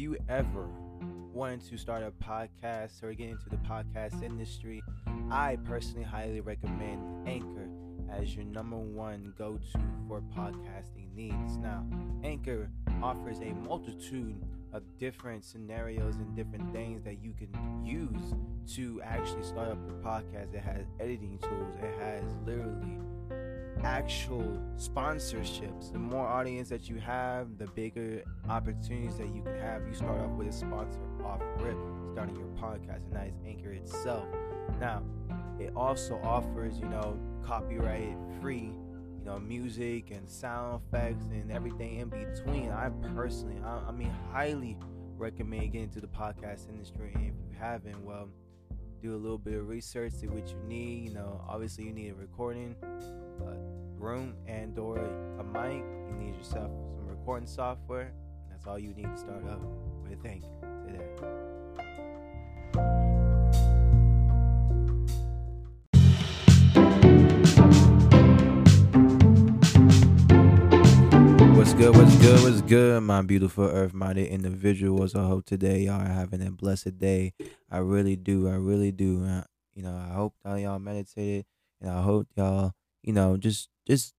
you ever want to start a podcast or get into the podcast industry, I personally highly recommend Anchor as your number one go to for podcasting needs. Now, Anchor offers a multitude of different scenarios and different things that you can use to actually start up your podcast. It has editing tools, it has literally actual sponsorships. The more audience that you have, the bigger opportunities that you can have. You start off with a sponsor off rip, starting your podcast, and that is Anchor itself. Now, it also offers, you know, copyright free, you know, music and sound effects and everything in between. I personally, I, I mean, highly recommend getting into the podcast industry. And if you haven't, well, do a little bit of research, see what you need. You know, obviously you need a recording a room and or a mic. You need yourself some recording software. That's all you need to start up with Anchor today. Good? What's good? What's good, my beautiful earth-minded individuals? I hope today y'all are having a blessed day. I really do. I really do. You know, I hope y'all meditated, and I hope y'all, you know, just, just,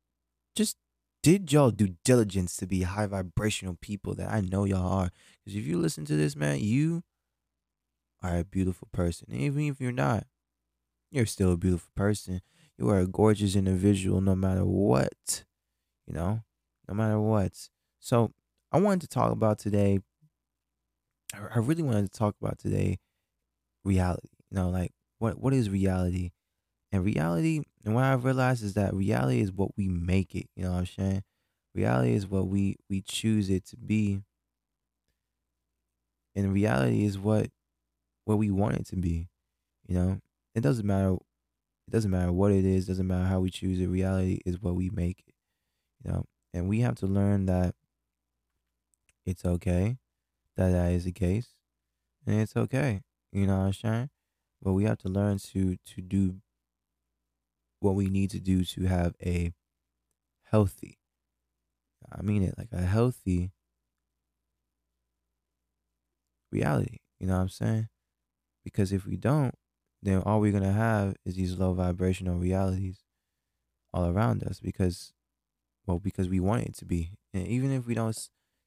just did y'all due diligence to be high vibrational people that I know y'all are. Because if you listen to this, man, you are a beautiful person. Even if you're not, you're still a beautiful person. You are a gorgeous individual, no matter what. You know no matter what. So I wanted to talk about today. I really wanted to talk about today reality. You know, like what what is reality? And reality, and what I've realized is that reality is what we make it. You know what I'm saying? Reality is what we we choose it to be. And reality is what what we want it to be. You know, it doesn't matter. It doesn't matter what it is. Doesn't matter how we choose it. Reality is what we make it. You know, and we have to learn that it's okay that that is the case. And it's okay. You know what I'm saying? But we have to learn to to do what we need to do to have a healthy I mean it like a healthy reality. You know what I'm saying? Because if we don't, then all we're gonna have is these low vibrational realities all around us because well, because we want it to be. And even if we don't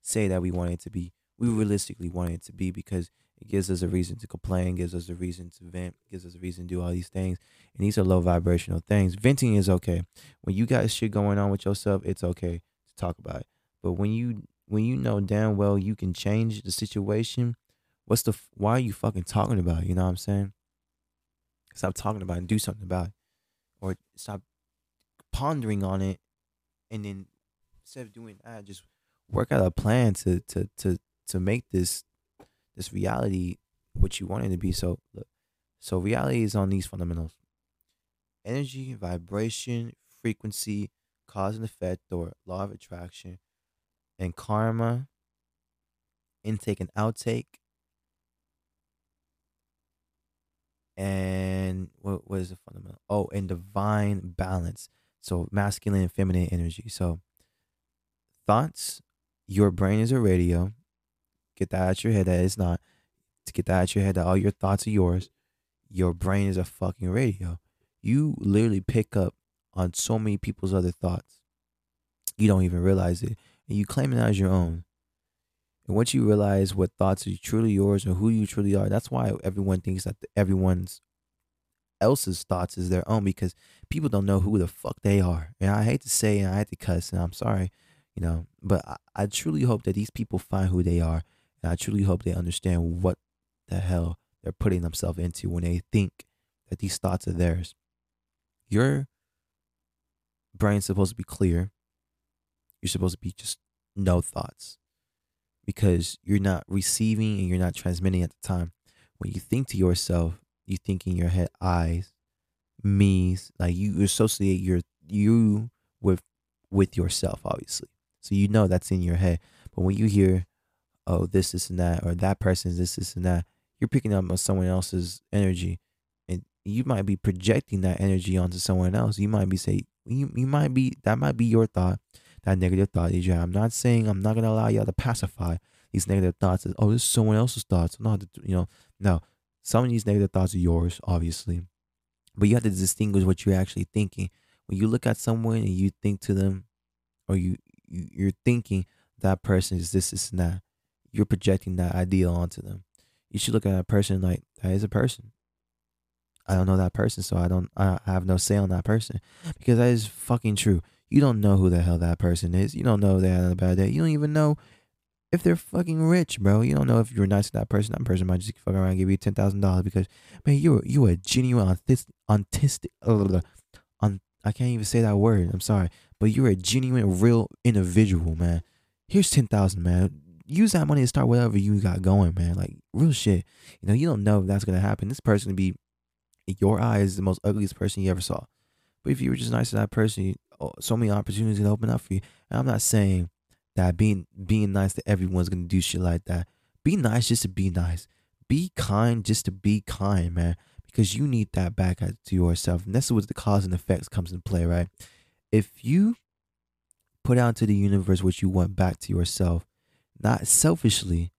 say that we want it to be, we realistically want it to be because it gives us a reason to complain, gives us a reason to vent, gives us a reason to do all these things. And these are low vibrational things. Venting is okay. When you got shit going on with yourself, it's okay to talk about it. But when you when you know damn well you can change the situation, what's the why are you fucking talking about it? You know what I'm saying? Stop talking about it and do something about it. Or stop pondering on it and then instead of doing that, just work out a plan to to to to make this this reality what you want it to be. So so reality is on these fundamentals: energy, vibration, frequency, cause and effect, or law of attraction, and karma, intake and outtake. And what, what is the fundamental? Oh, and divine balance. So masculine and feminine energy. So thoughts, your brain is a radio. Get that out your head that it's not. To get that out your head that all your thoughts are yours. Your brain is a fucking radio. You literally pick up on so many people's other thoughts. You don't even realize it. And you claim it as your own. And once you realize what thoughts are truly yours and who you truly are, that's why everyone thinks that everyone's else's thoughts is their own because people don't know who the fuck they are. And I hate to say and I hate to cuss and I'm sorry, you know, but I, I truly hope that these people find who they are. And I truly hope they understand what the hell they're putting themselves into when they think that these thoughts are theirs. Your brain's supposed to be clear. You're supposed to be just no thoughts because you're not receiving and you're not transmitting at the time. When you think to yourself, you think in your head eyes, me's like you associate your you with with yourself, obviously. So you know that's in your head. But when you hear, oh, this, this, and that, or that person's this, this, and that, you're picking up on someone else's energy. And you might be projecting that energy onto someone else. You might be say you, you might be that might be your thought, that negative thought you have. I'm not saying I'm not gonna allow y'all to pacify these negative thoughts oh this is someone else's thoughts. No, you know, no. Some of these negative thoughts are yours, obviously, but you have to distinguish what you're actually thinking. When you look at someone and you think to them, or you, you you're thinking that person is this, this, and that, you're projecting that idea onto them. You should look at a person like that is a person. I don't know that person, so I don't I have no say on that person because that is fucking true. You don't know who the hell that person is. You don't know they had a bad day. You don't even know if they're fucking rich, bro. You don't know if you're nice to that person. That person might just fuck around and give you ten thousand dollars because man, you're you a genuine autistic. Uh, on I can't even say that word. I'm sorry, but you're a genuine, real individual, man. Here's ten thousand, man. Use that money to start whatever you got going, man. Like real shit. You know, you don't know if that's gonna happen. This person to be in your eyes the most ugliest person you ever saw. But if you were just nice to that person, oh, so many opportunities can open up for you. And I'm not saying that being being nice to everyone's gonna do shit like that. Be nice just to be nice. Be kind just to be kind, man. Because you need that back to yourself. And that's what the cause and effects comes into play, right? If you put out to the universe what you want back to yourself, not selfishly,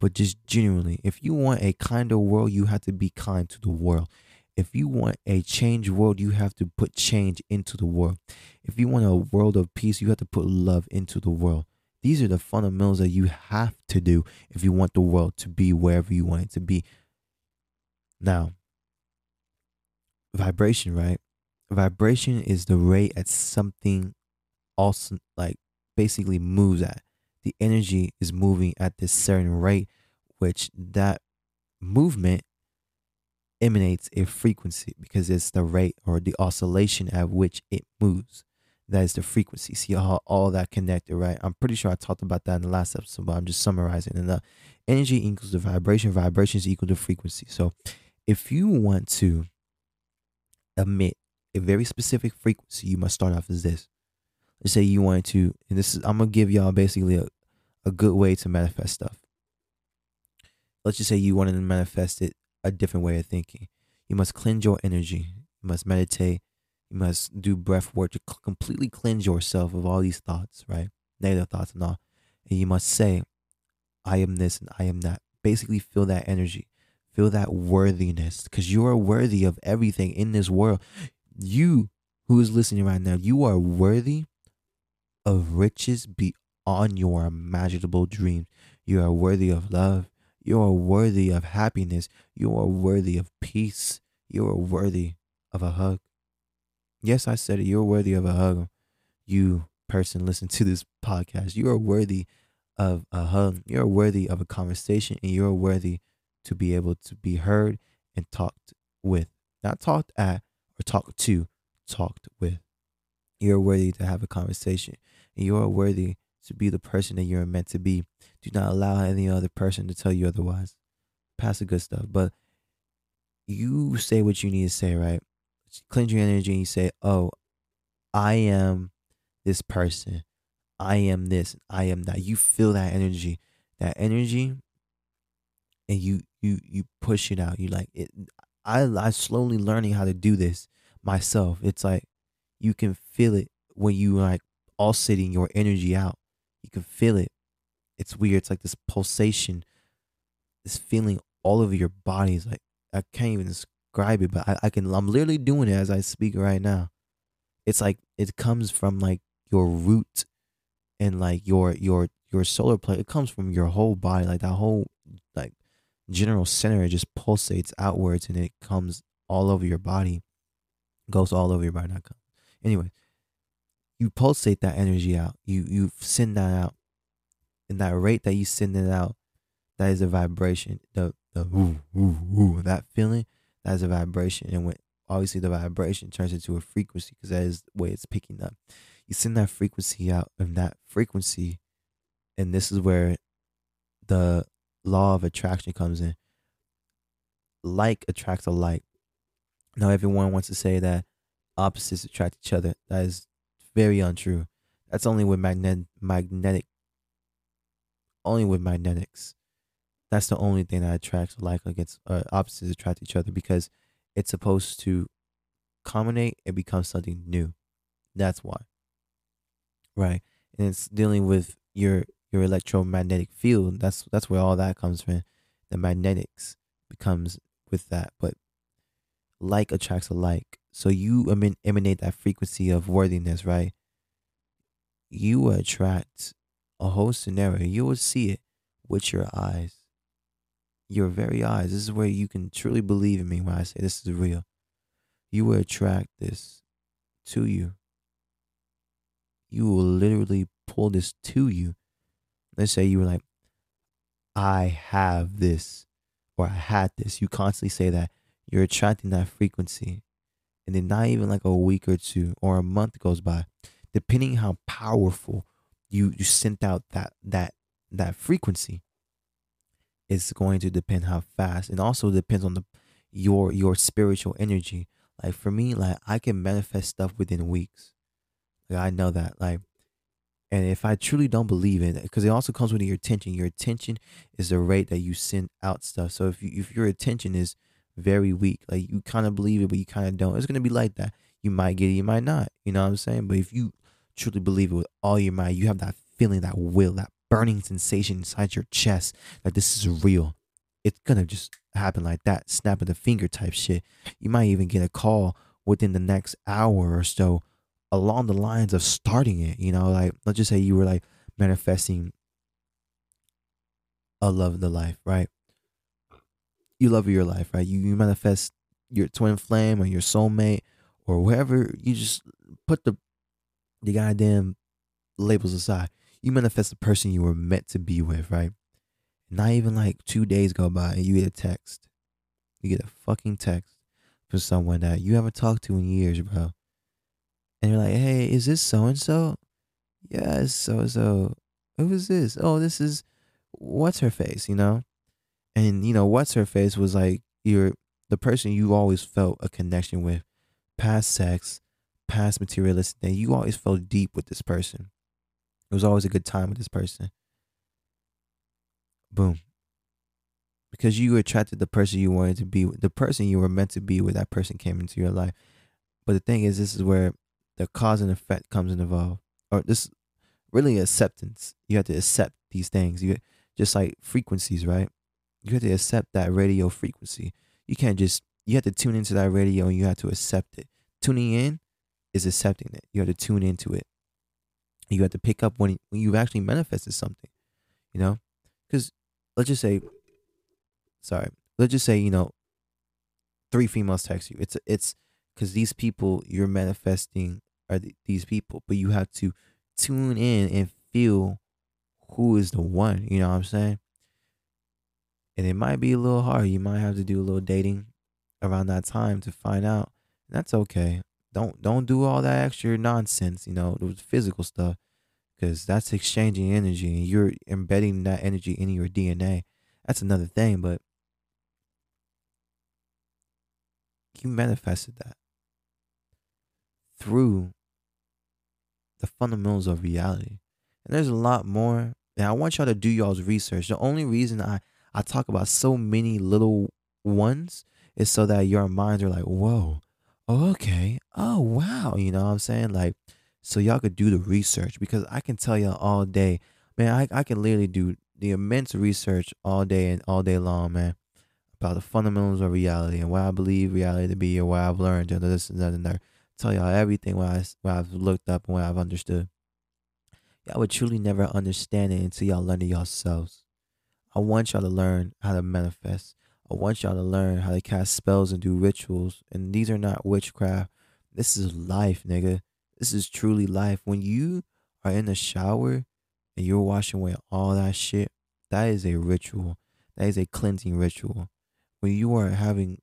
but just genuinely. If you want a kinder world, you have to be kind to the world. If you want a change world, you have to put change into the world. If you want a world of peace, you have to put love into the world. These are the fundamentals that you have to do if you want the world to be wherever you want it to be. Now, vibration, right? Vibration is the rate at something also like basically moves at. The energy is moving at this certain rate, which that movement emanates a frequency because it's the rate or the oscillation at which it moves. That is the frequency. See how all that connected, right? I'm pretty sure I talked about that in the last episode, but I'm just summarizing. And the energy equals the vibration, vibration is equal to frequency. So if you want to emit a very specific frequency, you must start off as this. Let's say you want to, and this is I'm gonna give y'all basically a, a good way to manifest stuff. Let's just say you wanted to manifest it a different way of thinking. You must cleanse your energy. You must meditate. You must do breath work to completely cleanse yourself of all these thoughts, right? Negative thoughts and all. And you must say, I am this and I am that. Basically, feel that energy. Feel that worthiness because you are worthy of everything in this world. You who is listening right now, you are worthy of riches beyond your imaginable dreams. You are worthy of love. You are worthy of happiness. You are worthy of peace. You are worthy of a hug. Yes, I said it. You're worthy of a hug. You person listen to this podcast. You are worthy of a hug. You're worthy of a conversation and you're worthy to be able to be heard and talked with. Not talked at or talked to, talked with. You're worthy to have a conversation and you are worthy to be the person that you're meant to be. Do not allow any other person to tell you otherwise. Pass the good stuff. But you say what you need to say, right? Cleanse your energy and you say, Oh, I am this person. I am this. I am that. You feel that energy. That energy and you you you push it out. You like it I I slowly learning how to do this myself. It's like you can feel it when you like all sitting your energy out. You can feel it. It's weird. It's like this pulsation, this feeling all over your body. It's like I can't even describe it, but I, I can. I'm literally doing it as I speak right now. It's like it comes from like your root and like your your your solar plate. It comes from your whole body, like that whole like general center. It just pulsates outwards and it comes all over your body, goes all over your body. That comes. Anyway, you pulsate that energy out. You you send that out. And that rate that you send it out, that is a vibration. The the woo, woo, woo, that feeling, that is a vibration. And when obviously the vibration turns into a frequency because that is the way it's picking up. You send that frequency out and that frequency, and this is where the law of attraction comes in. Like attracts a like. Now everyone wants to say that opposites attract each other. That is very untrue. That's only with magnet magnetic. Only with magnetics. That's the only thing that attracts like against uh, opposites attract each other because it's supposed to culminate and become something new. That's why. Right. And it's dealing with your your electromagnetic field. That's that's where all that comes from. The magnetics becomes with that, but like attracts alike. So you emanate that frequency of worthiness, right? You attract a whole scenario. You will see it with your eyes. Your very eyes. This is where you can truly believe in me when I say this is real. You will attract this to you. You will literally pull this to you. Let's say you were like, I have this or I had this. You constantly say that. You're attracting that frequency. And then not even like a week or two or a month goes by, depending how powerful you you sent out that that that frequency it's going to depend how fast and also depends on the your your spiritual energy. Like for me like i can manifest stuff within weeks. Like i know that like and if i truly don't believe in it because it also comes with your attention. Your attention is the rate that you send out stuff. So if you, if your attention is very weak like you kind of believe it but you kind of don't it's going to be like that. You might get it you might not you know what i'm saying? But if you truly believe it with all your mind, you have that feeling, that will, that burning sensation inside your chest that this is real. It's gonna just happen like that, snap of the finger type shit. You might even get a call within the next hour or so along the lines of starting it. You know, like let's just say you were like manifesting a love of the life, right? You love your life, right? You, you manifest your twin flame or your soulmate or whoever you just put the the goddamn labels aside. You manifest the person you were meant to be with, right? Not even like two days go by and you get a text. You get a fucking text from someone that you haven't talked to in years, bro. And you're like, hey, is this so and so? Yeah, it's so and so. Who is this? Oh, this is what's her face, you know? And you know, what's her face was like you're the person you always felt a connection with, past sex, past materialistic thing, you always felt deep with this person. It was always a good time with this person. Boom. Because you attracted the person you wanted to be with, the person you were meant to be with, that person came into your life. But the thing is, this is where the cause and effect comes involved. Or this really acceptance. You have to accept these things. You just like frequencies, right? You have to accept that radio frequency. You can't just you have to tune into that radio and you have to accept it. Tuning in is accepting it. You have to tune into it. You have to pick up when, when you've actually manifested something, you know? Because let's just say, sorry, let's just say, you know, three females text you. It's, it's, because these people you're manifesting are these people, but you have to tune in and feel who is the one, you know what I'm saying? And it might be a little hard. You might have to do a little dating around that time to find out. That's okay. Don't don't do all that extra nonsense, you know, the physical stuff, because that's exchanging energy and you're embedding that energy in your DNA. That's another thing, but you manifested that through the fundamentals of reality. And there's a lot more. And I want y'all to do y'all's research. The only reason I, I talk about so many little ones is so that your minds are like, whoa, okay. Oh, wow. You know what I'm saying? Like, so y'all could do the research because I can tell y'all all day, man, I, I can literally do the immense research all day and all day long, man, about the fundamentals of reality and what I believe reality to be or what I've learned and this and that and that. Tell y'all everything what, I, what I've looked up and what I've understood. Y'all would truly never understand it until y'all learn it yourselves. I want y'all to learn how to manifest. I want y'all to learn how to cast spells and do rituals. And these are not witchcraft. This is life, nigga. This is truly life. When you are in the shower and you're washing away all that shit, that is a ritual. That is a cleansing ritual. When you are having,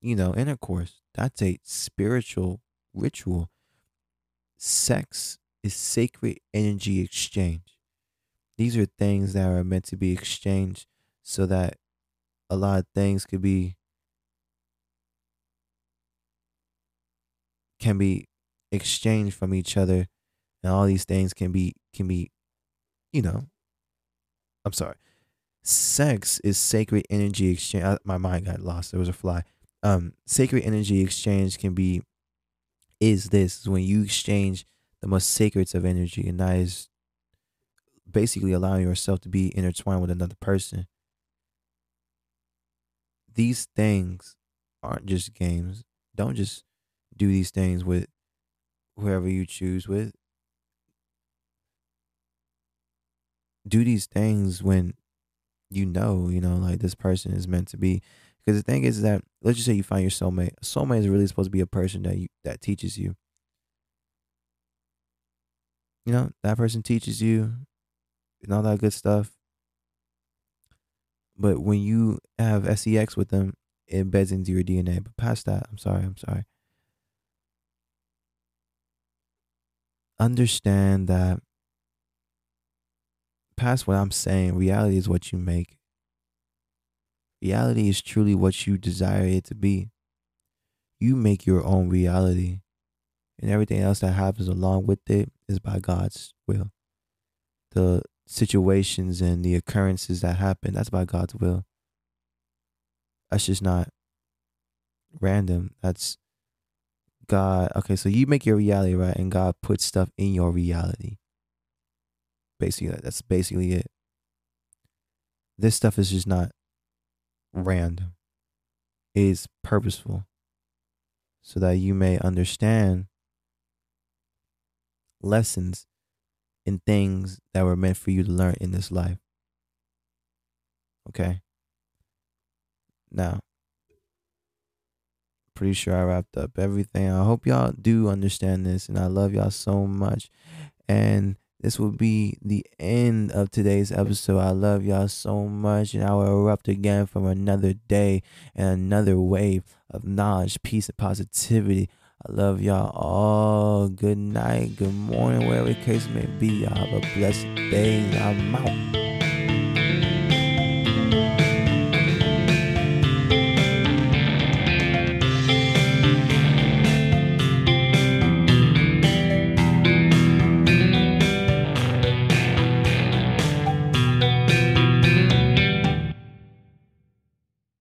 you know, intercourse, that's a spiritual ritual. Sex is sacred energy exchange. These are things that are meant to be exchanged so that a lot of things could be can be exchanged from each other and all these things can be can be you know i'm sorry sex is sacred energy exchange I, my mind got lost there was a fly um sacred energy exchange can be is this when you exchange the most sacred of energy and that is basically allowing yourself to be intertwined with another person. These things aren't just games. Don't just do these things with whoever you choose with. Do these things when you know, you know, like this person is meant to be. Because the thing is that let's just say you find your soulmate. A soulmate is really supposed to be a person that you that teaches you. You know, that person teaches you and all that good stuff. But when you have sex with them, it embeds into your DNA. But past that, I'm sorry, I'm sorry. Understand that past what I'm saying, reality is what you make. Reality is truly what you desire it to be. You make your own reality, and everything else that happens along with it is by God's will. The situations and the occurrences that happen, that's by God's will. That's just not random. That's God. Okay, so you make your reality, right? And God puts stuff in your reality. Basically, that's basically it. This stuff is just not random. It is purposeful so that you may understand lessons and things that were meant for you to learn in this life. Okay? Now, pretty sure I wrapped up everything. I hope y'all do understand this, and I love y'all so much. And this will be the end of today's episode. I love y'all so much, and I will erupt again from another day and another wave of knowledge, peace, and positivity. I love y'all all. Good night, good morning, whatever the case may be. Y'all have a blessed day. I'm out.